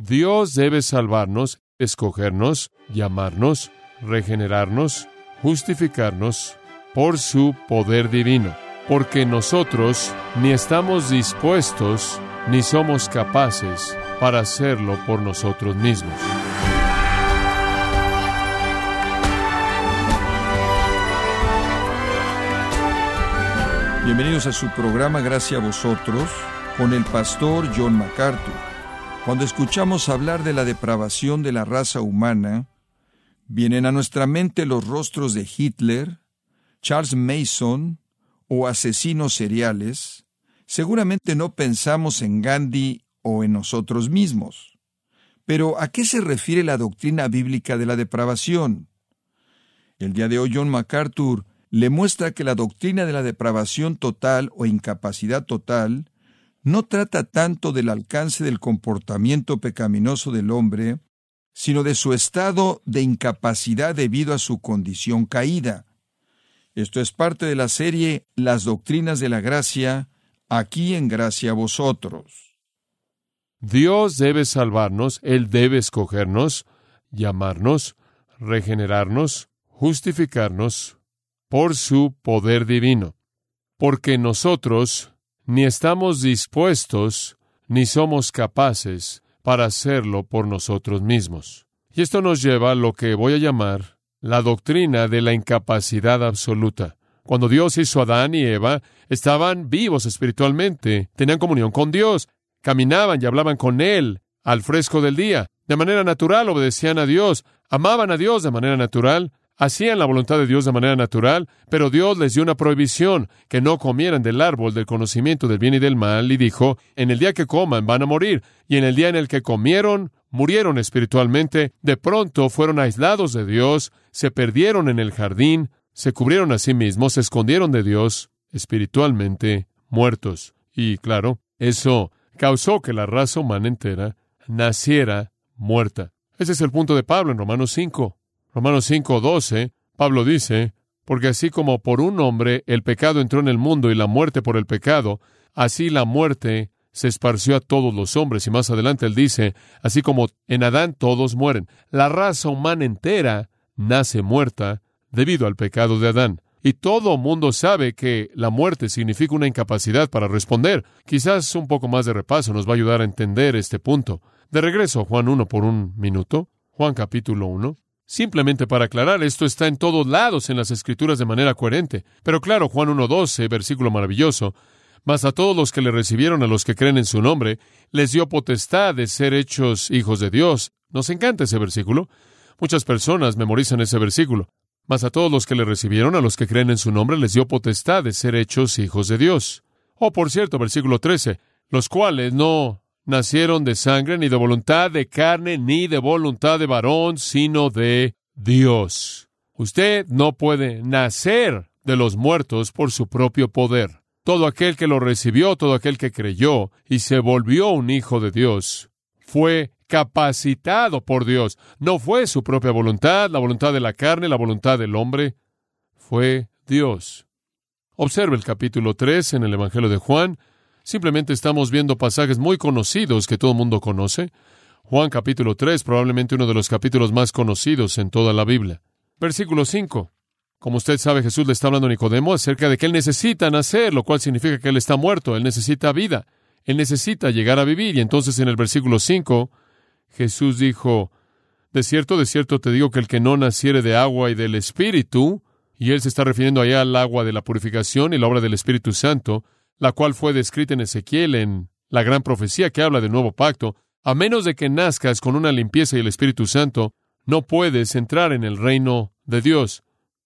Dios debe salvarnos, escogernos, llamarnos, regenerarnos, justificarnos por su poder divino, porque nosotros ni estamos dispuestos ni somos capaces para hacerlo por nosotros mismos. Bienvenidos a su programa Gracias a vosotros con el pastor John MacArthur. Cuando escuchamos hablar de la depravación de la raza humana, vienen a nuestra mente los rostros de Hitler, Charles Mason o asesinos seriales. Seguramente no pensamos en Gandhi o en nosotros mismos. Pero ¿a qué se refiere la doctrina bíblica de la depravación? El día de hoy John MacArthur le muestra que la doctrina de la depravación total o incapacidad total no trata tanto del alcance del comportamiento pecaminoso del hombre, sino de su estado de incapacidad debido a su condición caída. Esto es parte de la serie Las Doctrinas de la Gracia, aquí en Gracia a vosotros. Dios debe salvarnos, Él debe escogernos, llamarnos, regenerarnos, justificarnos, por su poder divino, porque nosotros ni estamos dispuestos ni somos capaces para hacerlo por nosotros mismos. Y esto nos lleva a lo que voy a llamar la doctrina de la incapacidad absoluta. Cuando Dios hizo a Adán y Eva, estaban vivos espiritualmente, tenían comunión con Dios, caminaban y hablaban con Él al fresco del día. De manera natural obedecían a Dios, amaban a Dios de manera natural, hacían la voluntad de Dios de manera natural, pero Dios les dio una prohibición, que no comieran del árbol del conocimiento del bien y del mal, y dijo, en el día que coman van a morir, y en el día en el que comieron, murieron espiritualmente, de pronto fueron aislados de Dios, se perdieron en el jardín, se cubrieron a sí mismos, se escondieron de Dios, espiritualmente muertos. Y claro, eso causó que la raza humana entera naciera muerta. Ese es el punto de Pablo en Romanos 5. Romanos 5:12, Pablo dice, porque así como por un hombre el pecado entró en el mundo y la muerte por el pecado, así la muerte se esparció a todos los hombres. Y más adelante él dice, así como en Adán todos mueren, la raza humana entera nace muerta debido al pecado de Adán. Y todo mundo sabe que la muerte significa una incapacidad para responder. Quizás un poco más de repaso nos va a ayudar a entender este punto. De regreso Juan 1 por un minuto. Juan capítulo 1. Simplemente para aclarar, esto está en todos lados en las Escrituras de manera coherente. Pero claro, Juan 1.12, versículo maravilloso, mas a todos los que le recibieron, a los que creen en su nombre, les dio potestad de ser hechos hijos de Dios. Nos encanta ese versículo. Muchas personas memorizan ese versículo. Mas a todos los que le recibieron, a los que creen en su nombre, les dio potestad de ser hechos hijos de Dios. Oh, por cierto, versículo 13, los cuales no nacieron de sangre, ni de voluntad de carne, ni de voluntad de varón, sino de Dios. Usted no puede nacer de los muertos por su propio poder. Todo aquel que lo recibió, todo aquel que creyó y se volvió un hijo de Dios, fue capacitado por Dios. No fue su propia voluntad, la voluntad de la carne, la voluntad del hombre, fue Dios. Observe el capítulo 3 en el Evangelio de Juan, Simplemente estamos viendo pasajes muy conocidos que todo el mundo conoce. Juan capítulo 3, probablemente uno de los capítulos más conocidos en toda la Biblia. Versículo 5. Como usted sabe, Jesús le está hablando a Nicodemo acerca de que él necesita nacer, lo cual significa que él está muerto, él necesita vida, él necesita llegar a vivir. Y entonces en el versículo 5, Jesús dijo, De cierto, de cierto te digo que el que no naciere de agua y del Espíritu, y él se está refiriendo allá al agua de la purificación y la obra del Espíritu Santo, la cual fue descrita en Ezequiel en la gran profecía que habla del nuevo pacto, a menos de que nazcas con una limpieza y el Espíritu Santo, no puedes entrar en el reino de Dios.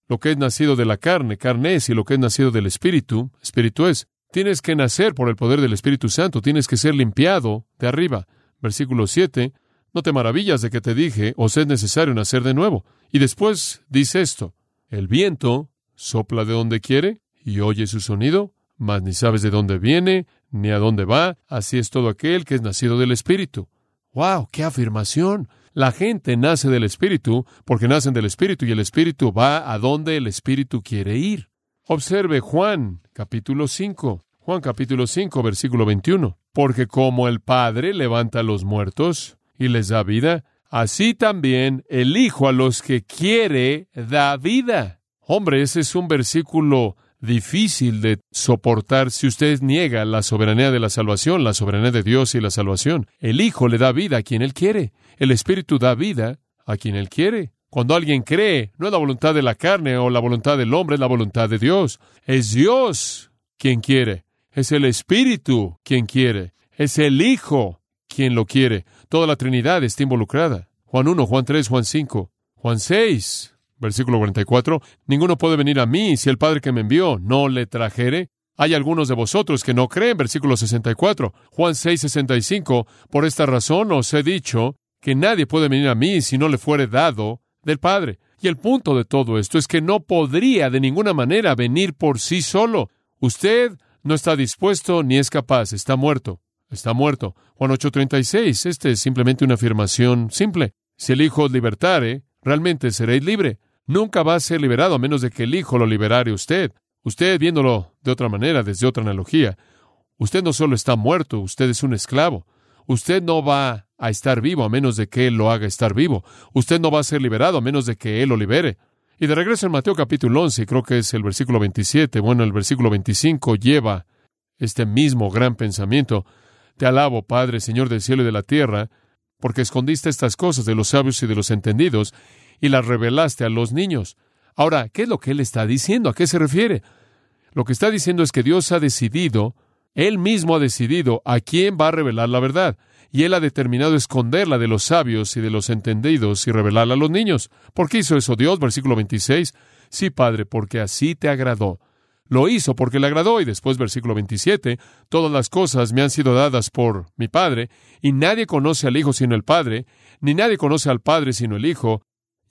Lo que es nacido de la carne, carne es, y lo que es nacido del Espíritu, Espíritu es. Tienes que nacer por el poder del Espíritu Santo, tienes que ser limpiado de arriba. Versículo 7. No te maravillas de que te dije, os es necesario nacer de nuevo. Y después dice esto, el viento sopla de donde quiere y oye su sonido, mas ni sabes de dónde viene, ni a dónde va, así es todo aquel que es nacido del Espíritu. ¡Wow! ¡Qué afirmación! La gente nace del Espíritu porque nacen del Espíritu y el Espíritu va a donde el Espíritu quiere ir. Observe Juan capítulo 5. Juan capítulo 5 versículo 21. Porque como el Padre levanta a los muertos y les da vida, así también el Hijo a los que quiere da vida. Hombre, ese es un versículo difícil de soportar si usted niega la soberanía de la salvación, la soberanía de Dios y la salvación. El Hijo le da vida a quien Él quiere. El Espíritu da vida a quien Él quiere. Cuando alguien cree, no es la voluntad de la carne o la voluntad del hombre, es la voluntad de Dios. Es Dios quien quiere. Es el Espíritu quien quiere. Es el Hijo quien lo quiere. Toda la Trinidad está involucrada. Juan 1, Juan 3, Juan 5, Juan 6. Versículo 44. Ninguno puede venir a mí si el Padre que me envió no le trajere. Hay algunos de vosotros que no creen. Versículo 64. Juan 6, 65. Por esta razón os he dicho que nadie puede venir a mí si no le fuere dado del Padre. Y el punto de todo esto es que no podría de ninguna manera venir por sí solo. Usted no está dispuesto ni es capaz. Está muerto. Está muerto. Juan 8:36. Este es simplemente una afirmación simple. Si el Hijo os libertare, realmente seréis libre nunca va a ser liberado a menos de que el Hijo lo liberare usted. Usted, viéndolo de otra manera, desde otra analogía, usted no solo está muerto, usted es un esclavo. Usted no va a estar vivo a menos de que Él lo haga estar vivo. Usted no va a ser liberado a menos de que Él lo libere. Y de regreso en Mateo capítulo 11, creo que es el versículo 27, bueno, el versículo 25 lleva este mismo gran pensamiento. Te alabo, Padre, Señor del cielo y de la tierra, porque escondiste estas cosas de los sabios y de los entendidos y las revelaste a los niños. Ahora, ¿qué es lo que él está diciendo? ¿A qué se refiere? Lo que está diciendo es que Dios ha decidido, él mismo ha decidido a quién va a revelar la verdad, y él ha determinado esconderla de los sabios y de los entendidos y revelarla a los niños. ¿Por qué hizo eso Dios? Versículo 26. Sí, Padre, porque así te agradó. Lo hizo porque le agradó y después versículo 27, todas las cosas me han sido dadas por mi Padre, y nadie conoce al Hijo sino el Padre, ni nadie conoce al Padre sino el Hijo,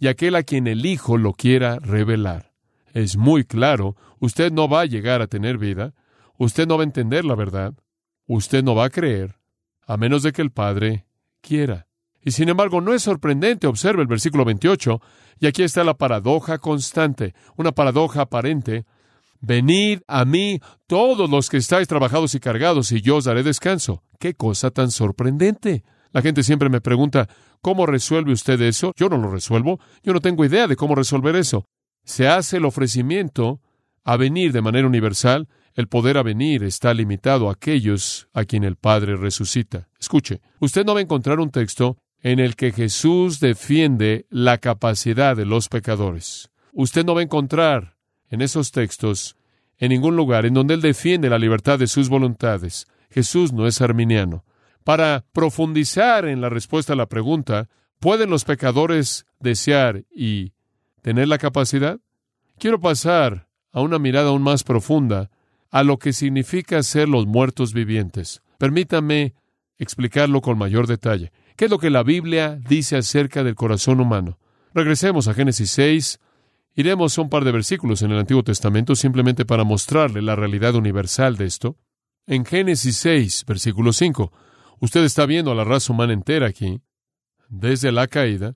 y aquel a quien el Hijo lo quiera revelar. Es muy claro, usted no va a llegar a tener vida, usted no va a entender la verdad, usted no va a creer, a menos de que el Padre quiera. Y sin embargo, no es sorprendente, observe el versículo 28, y aquí está la paradoja constante, una paradoja aparente. Venid a mí todos los que estáis trabajados y cargados, y yo os daré descanso. ¡Qué cosa tan sorprendente! La gente siempre me pregunta, ¿cómo resuelve usted eso? Yo no lo resuelvo. Yo no tengo idea de cómo resolver eso. Se hace el ofrecimiento a venir de manera universal. El poder a venir está limitado a aquellos a quien el Padre resucita. Escuche, usted no va a encontrar un texto en el que Jesús defiende la capacidad de los pecadores. Usted no va a encontrar en esos textos en ningún lugar en donde Él defiende la libertad de sus voluntades. Jesús no es arminiano. Para profundizar en la respuesta a la pregunta, ¿pueden los pecadores desear y tener la capacidad? Quiero pasar a una mirada aún más profunda a lo que significa ser los muertos vivientes. Permítame explicarlo con mayor detalle. ¿Qué es lo que la Biblia dice acerca del corazón humano? Regresemos a Génesis 6. Iremos a un par de versículos en el Antiguo Testamento simplemente para mostrarle la realidad universal de esto. En Génesis 6, versículo 5, Usted está viendo a la raza humana entera aquí, desde la caída.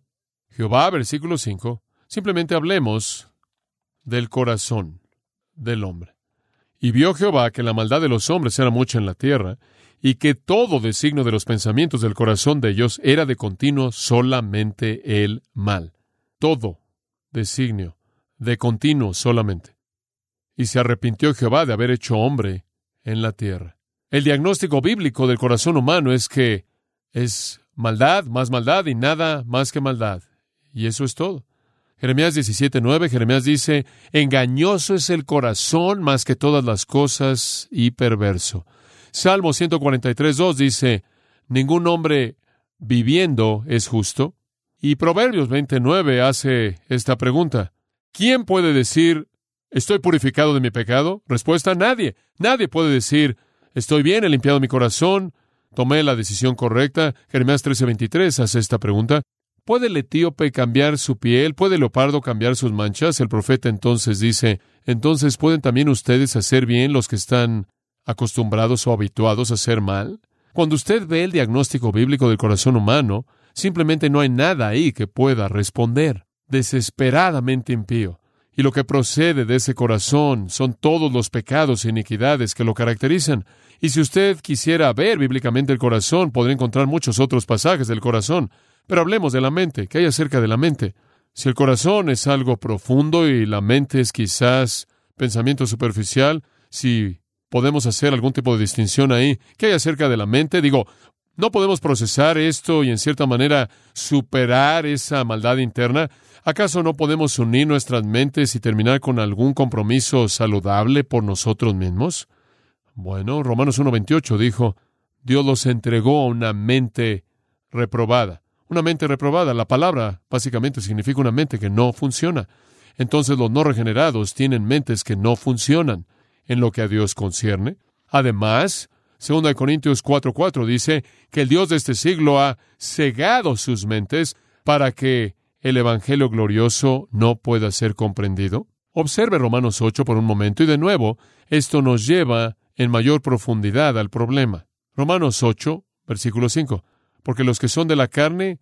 Jehová, versículo 5, simplemente hablemos del corazón del hombre. Y vio Jehová que la maldad de los hombres era mucha en la tierra, y que todo designo de los pensamientos del corazón de ellos era de continuo solamente el mal. Todo designio de continuo solamente. Y se arrepintió Jehová de haber hecho hombre en la tierra. El diagnóstico bíblico del corazón humano es que es maldad, más maldad y nada más que maldad. Y eso es todo. Jeremías 17:9, Jeremías dice, engañoso es el corazón más que todas las cosas y perverso. Salmo 143:2 dice, ningún hombre viviendo es justo. Y Proverbios 29 hace esta pregunta, ¿quién puede decir, estoy purificado de mi pecado? Respuesta, nadie. Nadie puede decir, Estoy bien, he limpiado mi corazón, tomé la decisión correcta. Jeremías 13:23 hace esta pregunta. ¿Puede el etíope cambiar su piel? ¿Puede el leopardo cambiar sus manchas? El profeta entonces dice, entonces ¿pueden también ustedes hacer bien los que están acostumbrados o habituados a hacer mal? Cuando usted ve el diagnóstico bíblico del corazón humano, simplemente no hay nada ahí que pueda responder. Desesperadamente impío. Y lo que procede de ese corazón son todos los pecados e iniquidades que lo caracterizan. Y si usted quisiera ver bíblicamente el corazón, podría encontrar muchos otros pasajes del corazón. Pero hablemos de la mente. ¿Qué hay acerca de la mente? Si el corazón es algo profundo y la mente es quizás pensamiento superficial, si podemos hacer algún tipo de distinción ahí, ¿qué hay acerca de la mente? Digo, no podemos procesar esto y en cierta manera superar esa maldad interna. ¿Acaso no podemos unir nuestras mentes y terminar con algún compromiso saludable por nosotros mismos? Bueno, Romanos 1.28 dijo, Dios los entregó a una mente reprobada. Una mente reprobada, la palabra básicamente significa una mente que no funciona. Entonces los no regenerados tienen mentes que no funcionan en lo que a Dios concierne. Además, 2 Corintios 4:4 dice que el Dios de este siglo ha cegado sus mentes para que el Evangelio glorioso no pueda ser comprendido. Observe Romanos 8 por un momento y de nuevo, esto nos lleva en mayor profundidad al problema. Romanos 8, versículo 5. Porque los que son de la carne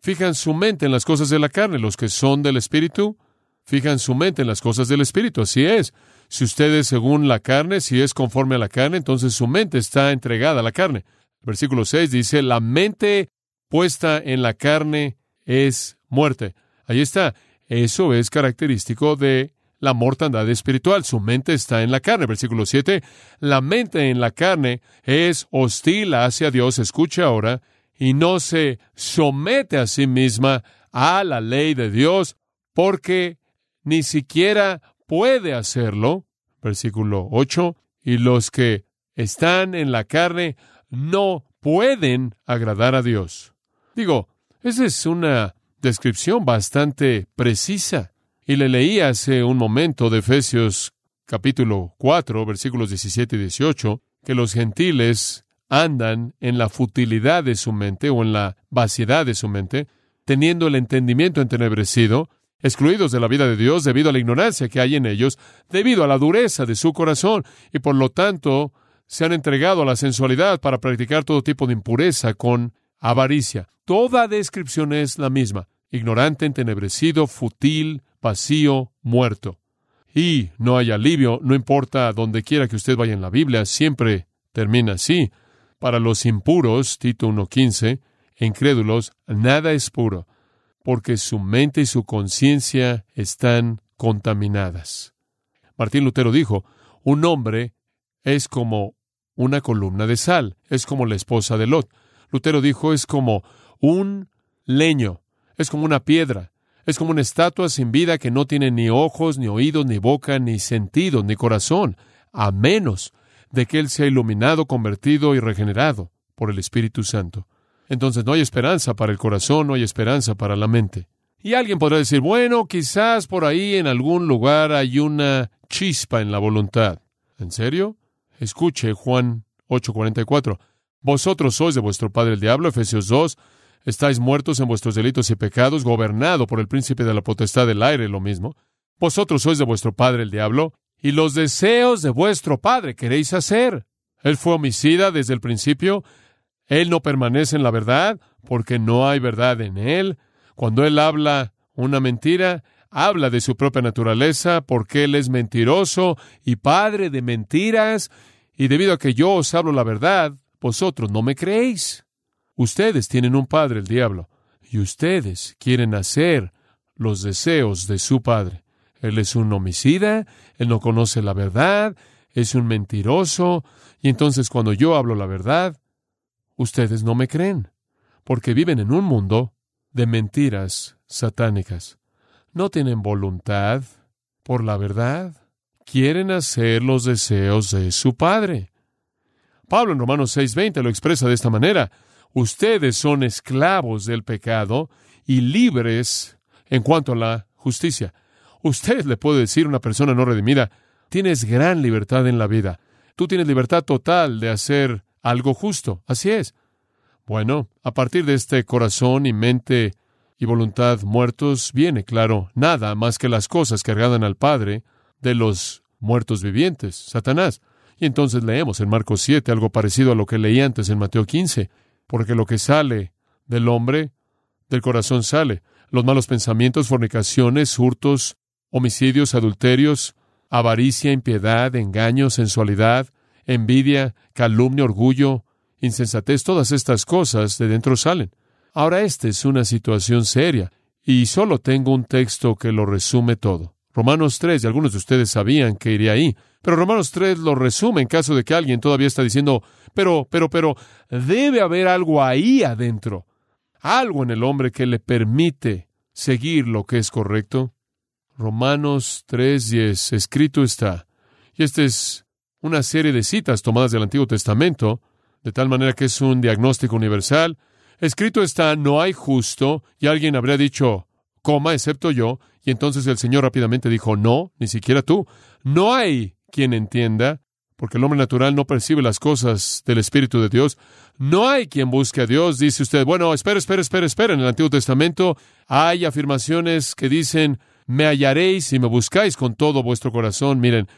fijan su mente en las cosas de la carne, los que son del Espíritu fijan su mente en las cosas del Espíritu. Así es. Si usted es según la carne, si es conforme a la carne, entonces su mente está entregada a la carne. Versículo 6 dice, la mente puesta en la carne es muerte. Ahí está. Eso es característico de la mortandad espiritual. Su mente está en la carne. Versículo 7, la mente en la carne es hostil hacia Dios, escuche ahora, y no se somete a sí misma a la ley de Dios, porque ni siquiera puede hacerlo. Versículo 8. Y los que están en la carne no pueden agradar a Dios. Digo, esa es una descripción bastante precisa. Y le leí hace un momento de Efesios capítulo 4, versículos 17 y 18, que los gentiles andan en la futilidad de su mente o en la vaciedad de su mente, teniendo el entendimiento entenebrecido, excluidos de la vida de Dios debido a la ignorancia que hay en ellos, debido a la dureza de su corazón, y por lo tanto se han entregado a la sensualidad para practicar todo tipo de impureza con avaricia. Toda descripción es la misma, ignorante, entenebrecido, futil, vacío, muerto. Y no hay alivio, no importa donde quiera que usted vaya en la Biblia, siempre termina así. Para los impuros, Tito 1.15, incrédulos, nada es puro porque su mente y su conciencia están contaminadas. Martín Lutero dijo, un hombre es como una columna de sal, es como la esposa de Lot. Lutero dijo, es como un leño, es como una piedra, es como una estatua sin vida que no tiene ni ojos, ni oídos, ni boca, ni sentido, ni corazón, a menos de que él sea iluminado, convertido y regenerado por el Espíritu Santo entonces no hay esperanza para el corazón, no hay esperanza para la mente. Y alguien podrá decir, bueno, quizás por ahí en algún lugar hay una chispa en la voluntad. ¿En serio? Escuche Juan 8:44. Vosotros sois de vuestro padre el diablo, Efesios 2, estáis muertos en vuestros delitos y pecados, gobernado por el príncipe de la potestad del aire, lo mismo. Vosotros sois de vuestro padre el diablo, y los deseos de vuestro padre queréis hacer. Él fue homicida desde el principio, él no permanece en la verdad porque no hay verdad en él. Cuando él habla una mentira, habla de su propia naturaleza porque él es mentiroso y padre de mentiras. Y debido a que yo os hablo la verdad, vosotros no me creéis. Ustedes tienen un padre, el diablo, y ustedes quieren hacer los deseos de su padre. Él es un homicida, él no conoce la verdad, es un mentiroso, y entonces cuando yo hablo la verdad, ustedes no me creen, porque viven en un mundo de mentiras satánicas. No tienen voluntad por la verdad. Quieren hacer los deseos de su Padre. Pablo en Romanos 6:20 lo expresa de esta manera. Ustedes son esclavos del pecado y libres en cuanto a la justicia. Usted le puede decir a una persona no redimida, tienes gran libertad en la vida. Tú tienes libertad total de hacer algo justo. Así es. Bueno, a partir de este corazón y mente y voluntad muertos viene, claro, nada más que las cosas que agradan al Padre de los muertos vivientes, Satanás. Y entonces leemos en Marcos 7 algo parecido a lo que leí antes en Mateo 15, porque lo que sale del hombre, del corazón sale, los malos pensamientos, fornicaciones, hurtos, homicidios, adulterios, avaricia, impiedad, engaño, sensualidad, envidia, calumnia, orgullo, insensatez, todas estas cosas de dentro salen. Ahora esta es una situación seria y solo tengo un texto que lo resume todo. Romanos 3, y algunos de ustedes sabían que iría ahí, pero Romanos 3 lo resume en caso de que alguien todavía está diciendo, pero, pero, pero, debe haber algo ahí adentro, algo en el hombre que le permite seguir lo que es correcto. Romanos 3:10, escrito está. Y esta es una serie de citas tomadas del Antiguo Testamento, de tal manera que es un diagnóstico universal. Escrito está, no hay justo, y alguien habría dicho, coma, excepto yo, y entonces el Señor rápidamente dijo, no, ni siquiera tú. No hay quien entienda, porque el hombre natural no percibe las cosas del Espíritu de Dios. No hay quien busque a Dios. Dice usted, bueno, espera, espera, espera, espera. En el Antiguo Testamento hay afirmaciones que dicen, me hallaréis y me buscáis con todo vuestro corazón. Miren,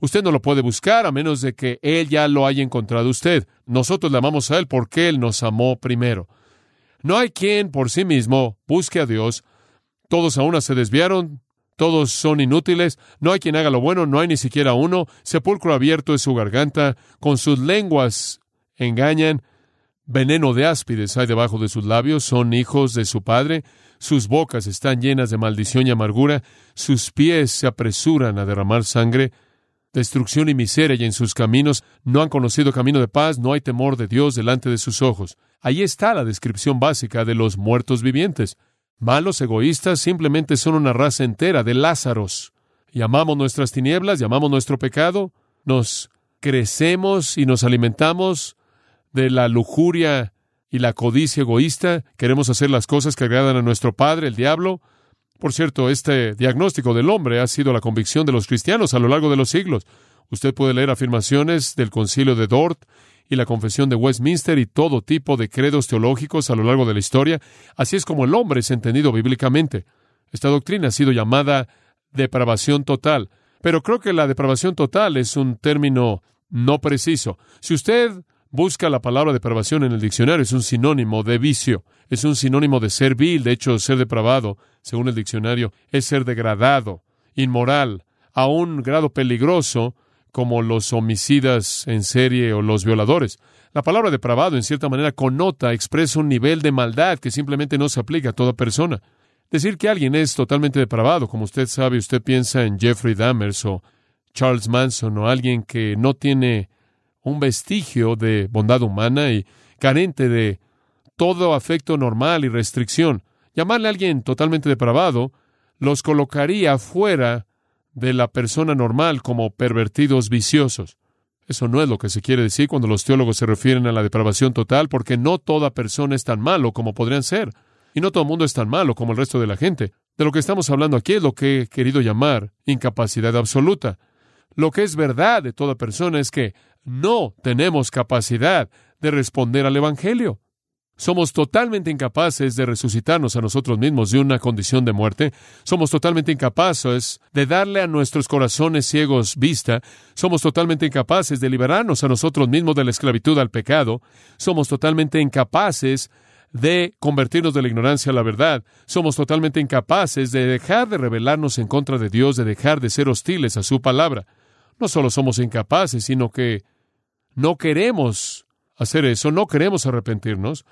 usted no lo puede buscar a menos de que Él ya lo haya encontrado usted. Nosotros le amamos a Él porque Él nos amó primero. No hay quien por sí mismo busque a Dios. Todos a una se desviaron, todos son inútiles, no hay quien haga lo bueno, no hay ni siquiera uno, sepulcro abierto es su garganta, con sus lenguas engañan, veneno de áspides hay debajo de sus labios, son hijos de su padre, sus bocas están llenas de maldición y amargura, sus pies se apresuran a derramar sangre, destrucción y miseria y en sus caminos. No han conocido camino de paz, no hay temor de Dios delante de sus ojos. Ahí está la descripción básica de los muertos vivientes. Malos, egoístas, simplemente son una raza entera de Lázaros. Llamamos nuestras tinieblas, llamamos nuestro pecado, nos crecemos y nos alimentamos de la lujuria y la codicia egoísta, queremos hacer las cosas que agradan a nuestro Padre, el diablo. Por cierto, este diagnóstico del hombre ha sido la convicción de los cristianos a lo largo de los siglos. Usted puede leer afirmaciones del concilio de Dort y la confesión de Westminster y todo tipo de credos teológicos a lo largo de la historia. Así es como el hombre es entendido bíblicamente. Esta doctrina ha sido llamada depravación total. Pero creo que la depravación total es un término no preciso. Si usted busca la palabra depravación en el diccionario, es un sinónimo de vicio, es un sinónimo de ser vil, de hecho, ser depravado, según el diccionario, es ser degradado, inmoral, a un grado peligroso como los homicidas en serie o los violadores. La palabra depravado, en cierta manera, connota, expresa un nivel de maldad que simplemente no se aplica a toda persona. Decir que alguien es totalmente depravado, como usted sabe, usted piensa en Jeffrey Dahmer o Charles Manson o alguien que no tiene un vestigio de bondad humana y carente de todo afecto normal y restricción. Llamarle a alguien totalmente depravado los colocaría fuera de la persona normal como pervertidos viciosos. Eso no es lo que se quiere decir cuando los teólogos se refieren a la depravación total, porque no toda persona es tan malo como podrían ser, y no todo mundo es tan malo como el resto de la gente. De lo que estamos hablando aquí es lo que he querido llamar incapacidad absoluta. Lo que es verdad de toda persona es que no tenemos capacidad de responder al Evangelio. Somos totalmente incapaces de resucitarnos a nosotros mismos de una condición de muerte. Somos totalmente incapaces de darle a nuestros corazones ciegos vista. Somos totalmente incapaces de liberarnos a nosotros mismos de la esclavitud al pecado. Somos totalmente incapaces de convertirnos de la ignorancia a la verdad. Somos totalmente incapaces de dejar de rebelarnos en contra de Dios, de dejar de ser hostiles a su palabra. No solo somos incapaces, sino que no queremos hacer eso, no queremos arrepentirnos,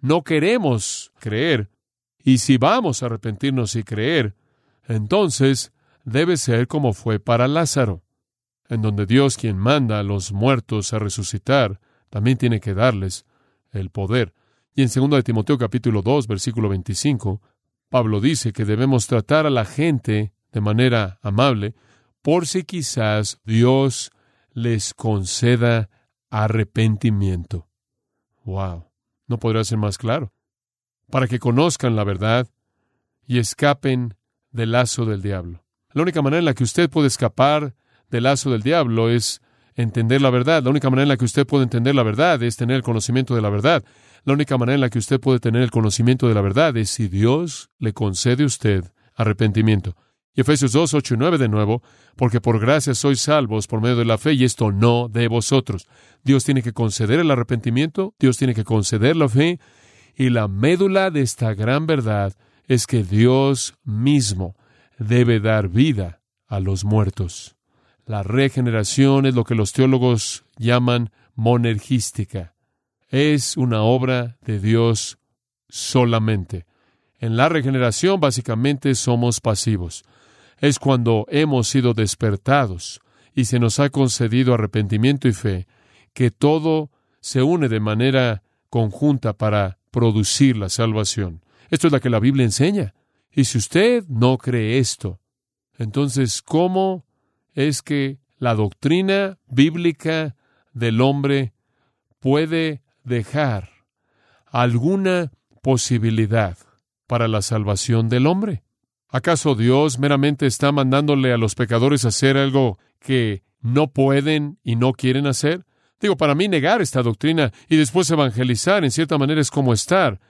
no queremos creer. Y si vamos a arrepentirnos y creer, entonces debe ser como fue para Lázaro, en donde Dios quien manda a los muertos a resucitar, también tiene que darles el poder. Y en 2 de Timoteo capítulo 2, versículo 25, Pablo dice que debemos tratar a la gente de manera amable, por si quizás Dios les conceda arrepentimiento. Wow, no podría ser más claro. Para que conozcan la verdad y escapen del lazo del diablo. La única manera en la que usted puede escapar del lazo del diablo es entender la verdad. La única manera en la que usted puede entender la verdad es tener el conocimiento de la verdad. La única manera en la que usted puede tener el conocimiento de la verdad es si Dios le concede a usted arrepentimiento. Y Efesios 2, 8 y 9 de nuevo, porque por gracia sois salvos por medio de la fe, y esto no de vosotros. Dios tiene que conceder el arrepentimiento, Dios tiene que conceder la fe, y la médula de esta gran verdad es que Dios mismo debe dar vida a los muertos. La regeneración es lo que los teólogos llaman monergística. Es una obra de Dios solamente. En la regeneración básicamente somos pasivos. Es cuando hemos sido despertados y se nos ha concedido arrepentimiento y fe, que todo se une de manera conjunta para producir la salvación. Esto es lo que la Biblia enseña. Y si usted no cree esto, entonces, ¿cómo es que la doctrina bíblica del hombre puede dejar alguna posibilidad para la salvación del hombre? ¿Acaso Dios meramente está mandándole a los pecadores hacer algo que no pueden y no quieren hacer? Digo, para mí negar esta doctrina y después evangelizar en cierta manera es como estar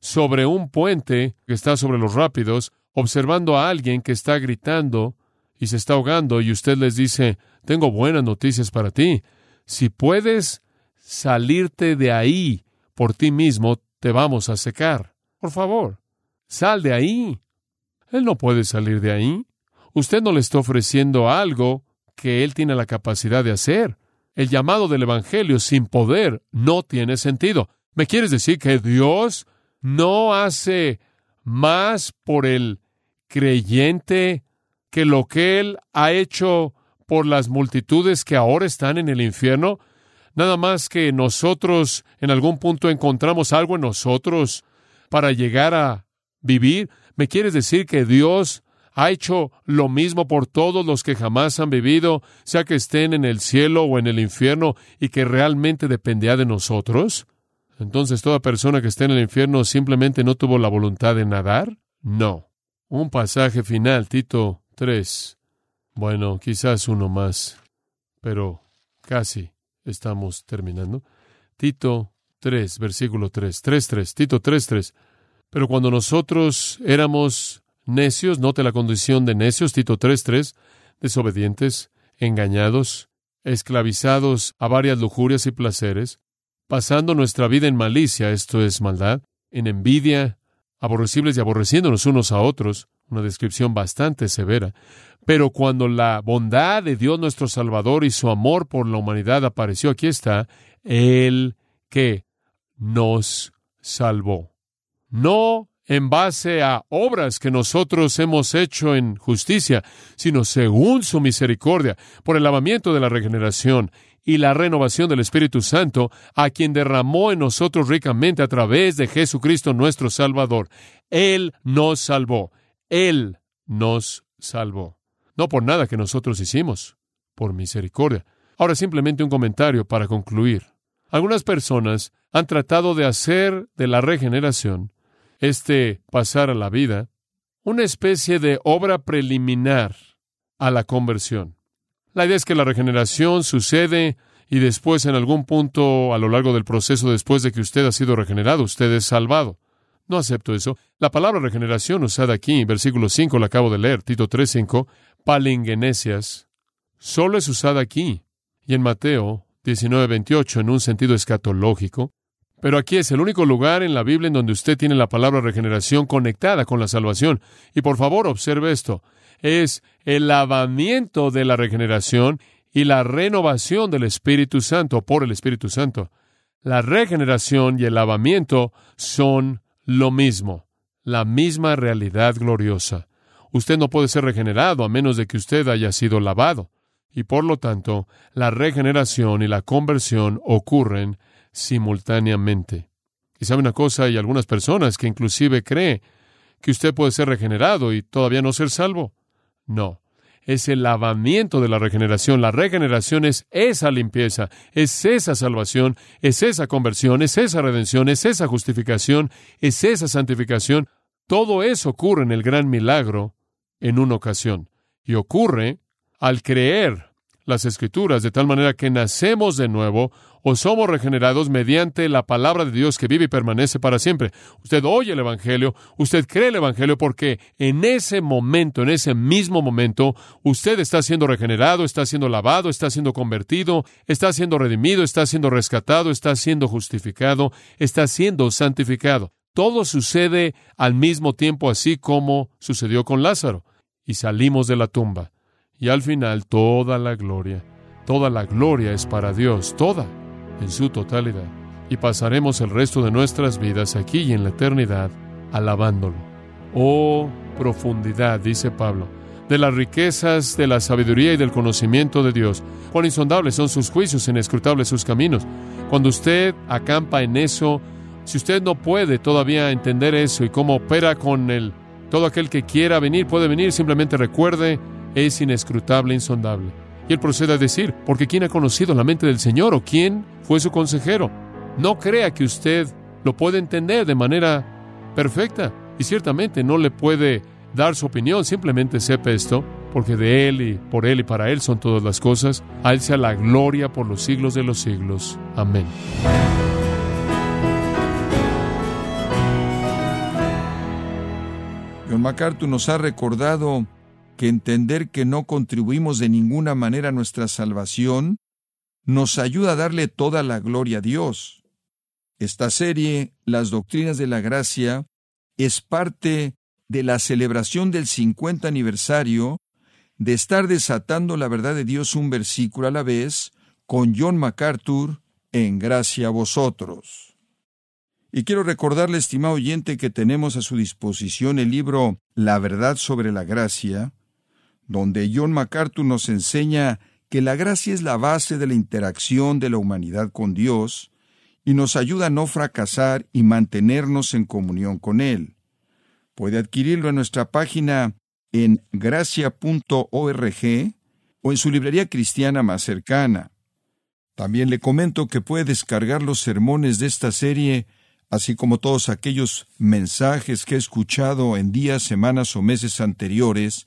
sobre un puente que está sobre los rápidos, observando a alguien que está gritando y se está ahogando y usted les dice, tengo buenas noticias para ti. Si puedes salirte de ahí por ti mismo, te vamos a secar. Por favor, sal de ahí. Él no puede salir de ahí. Usted no le está ofreciendo algo que él tiene la capacidad de hacer. El llamado del Evangelio sin poder no tiene sentido. ¿Me quieres decir que Dios no hace más por el creyente que lo que Él ha hecho por las multitudes que ahora están en el infierno? Nada más que nosotros en algún punto encontramos algo en nosotros para llegar a vivir. ¿Me quieres decir que Dios ha hecho lo mismo por todos los que jamás han vivido, sea que estén en el cielo o en el infierno, y que realmente dependía de nosotros? Entonces, ¿toda persona que esté en el infierno simplemente no tuvo la voluntad de nadar? No. Un pasaje final, Tito 3. Bueno, quizás uno más, pero casi estamos terminando. Tito 3, versículo 3, 3, 3, Tito 3, 3. Pero cuando nosotros éramos necios, note la condición de necios, Tito 3, 3, desobedientes, engañados, esclavizados a varias lujurias y placeres, pasando nuestra vida en malicia, esto es maldad, en envidia, aborrecibles y aborreciéndonos unos a otros, una descripción bastante severa. Pero cuando la bondad de Dios nuestro Salvador y su amor por la humanidad apareció, aquí está, Él que nos salvó. No en base a obras que nosotros hemos hecho en justicia, sino según su misericordia, por el lavamiento de la regeneración y la renovación del Espíritu Santo, a quien derramó en nosotros ricamente a través de Jesucristo nuestro Salvador. Él nos salvó. Él nos salvó. No por nada que nosotros hicimos, por misericordia. Ahora simplemente un comentario para concluir. Algunas personas han tratado de hacer de la regeneración este pasar a la vida, una especie de obra preliminar a la conversión. La idea es que la regeneración sucede y después en algún punto a lo largo del proceso después de que usted ha sido regenerado, usted es salvado. No acepto eso. La palabra regeneración usada aquí, versículo 5, la acabo de leer, Tito 3.5, palingenesias, solo es usada aquí y en Mateo 19.28 en un sentido escatológico, pero aquí es el único lugar en la Biblia en donde usted tiene la palabra regeneración conectada con la salvación. Y por favor, observe esto. Es el lavamiento de la regeneración y la renovación del Espíritu Santo por el Espíritu Santo. La regeneración y el lavamiento son lo mismo, la misma realidad gloriosa. Usted no puede ser regenerado a menos de que usted haya sido lavado. Y por lo tanto, la regeneración y la conversión ocurren simultáneamente. Y sabe una cosa, hay algunas personas que inclusive creen que usted puede ser regenerado y todavía no ser salvo. No, es el lavamiento de la regeneración. La regeneración es esa limpieza, es esa salvación, es esa conversión, es esa redención, es esa justificación, es esa santificación. Todo eso ocurre en el gran milagro en una ocasión. Y ocurre al creer las escrituras, de tal manera que nacemos de nuevo o somos regenerados mediante la palabra de Dios que vive y permanece para siempre. Usted oye el Evangelio, usted cree el Evangelio porque en ese momento, en ese mismo momento, usted está siendo regenerado, está siendo lavado, está siendo convertido, está siendo redimido, está siendo rescatado, está siendo justificado, está siendo santificado. Todo sucede al mismo tiempo, así como sucedió con Lázaro. y salimos de la tumba. Y al final toda la gloria, toda la gloria es para Dios, toda, en su totalidad. Y pasaremos el resto de nuestras vidas aquí y en la eternidad alabándolo. Oh profundidad, dice Pablo, de las riquezas de la sabiduría y del conocimiento de Dios. Cuán insondables son sus juicios, inescrutables sus caminos. Cuando usted acampa en eso, si usted no puede todavía entender eso y cómo opera con él, todo aquel que quiera venir puede venir, simplemente recuerde, es inescrutable, insondable. Y él procede a decir, porque ¿quién ha conocido la mente del Señor o quién fue su consejero? No crea que usted lo puede entender de manera perfecta y ciertamente no le puede dar su opinión, simplemente sepa esto, porque de Él y por Él y para Él son todas las cosas. A Él sea la gloria por los siglos de los siglos. Amén. John MacArthur nos ha recordado que entender que no contribuimos de ninguna manera a nuestra salvación nos ayuda a darle toda la gloria a Dios. Esta serie, Las Doctrinas de la Gracia, es parte de la celebración del 50 aniversario de estar desatando la verdad de Dios un versículo a la vez con John MacArthur en Gracia a vosotros. Y quiero recordarle, estimado oyente, que tenemos a su disposición el libro La verdad sobre la gracia, donde John MacArthur nos enseña que la gracia es la base de la interacción de la humanidad con Dios y nos ayuda a no fracasar y mantenernos en comunión con Él. Puede adquirirlo en nuestra página en gracia.org o en su librería cristiana más cercana. También le comento que puede descargar los sermones de esta serie así como todos aquellos mensajes que he escuchado en días, semanas o meses anteriores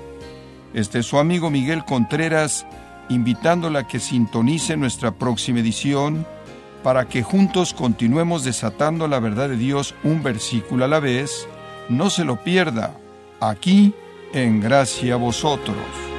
Este es su amigo Miguel Contreras, invitándola a que sintonice nuestra próxima edición para que juntos continuemos desatando la verdad de Dios un versículo a la vez. No se lo pierda, aquí en Gracia a Vosotros.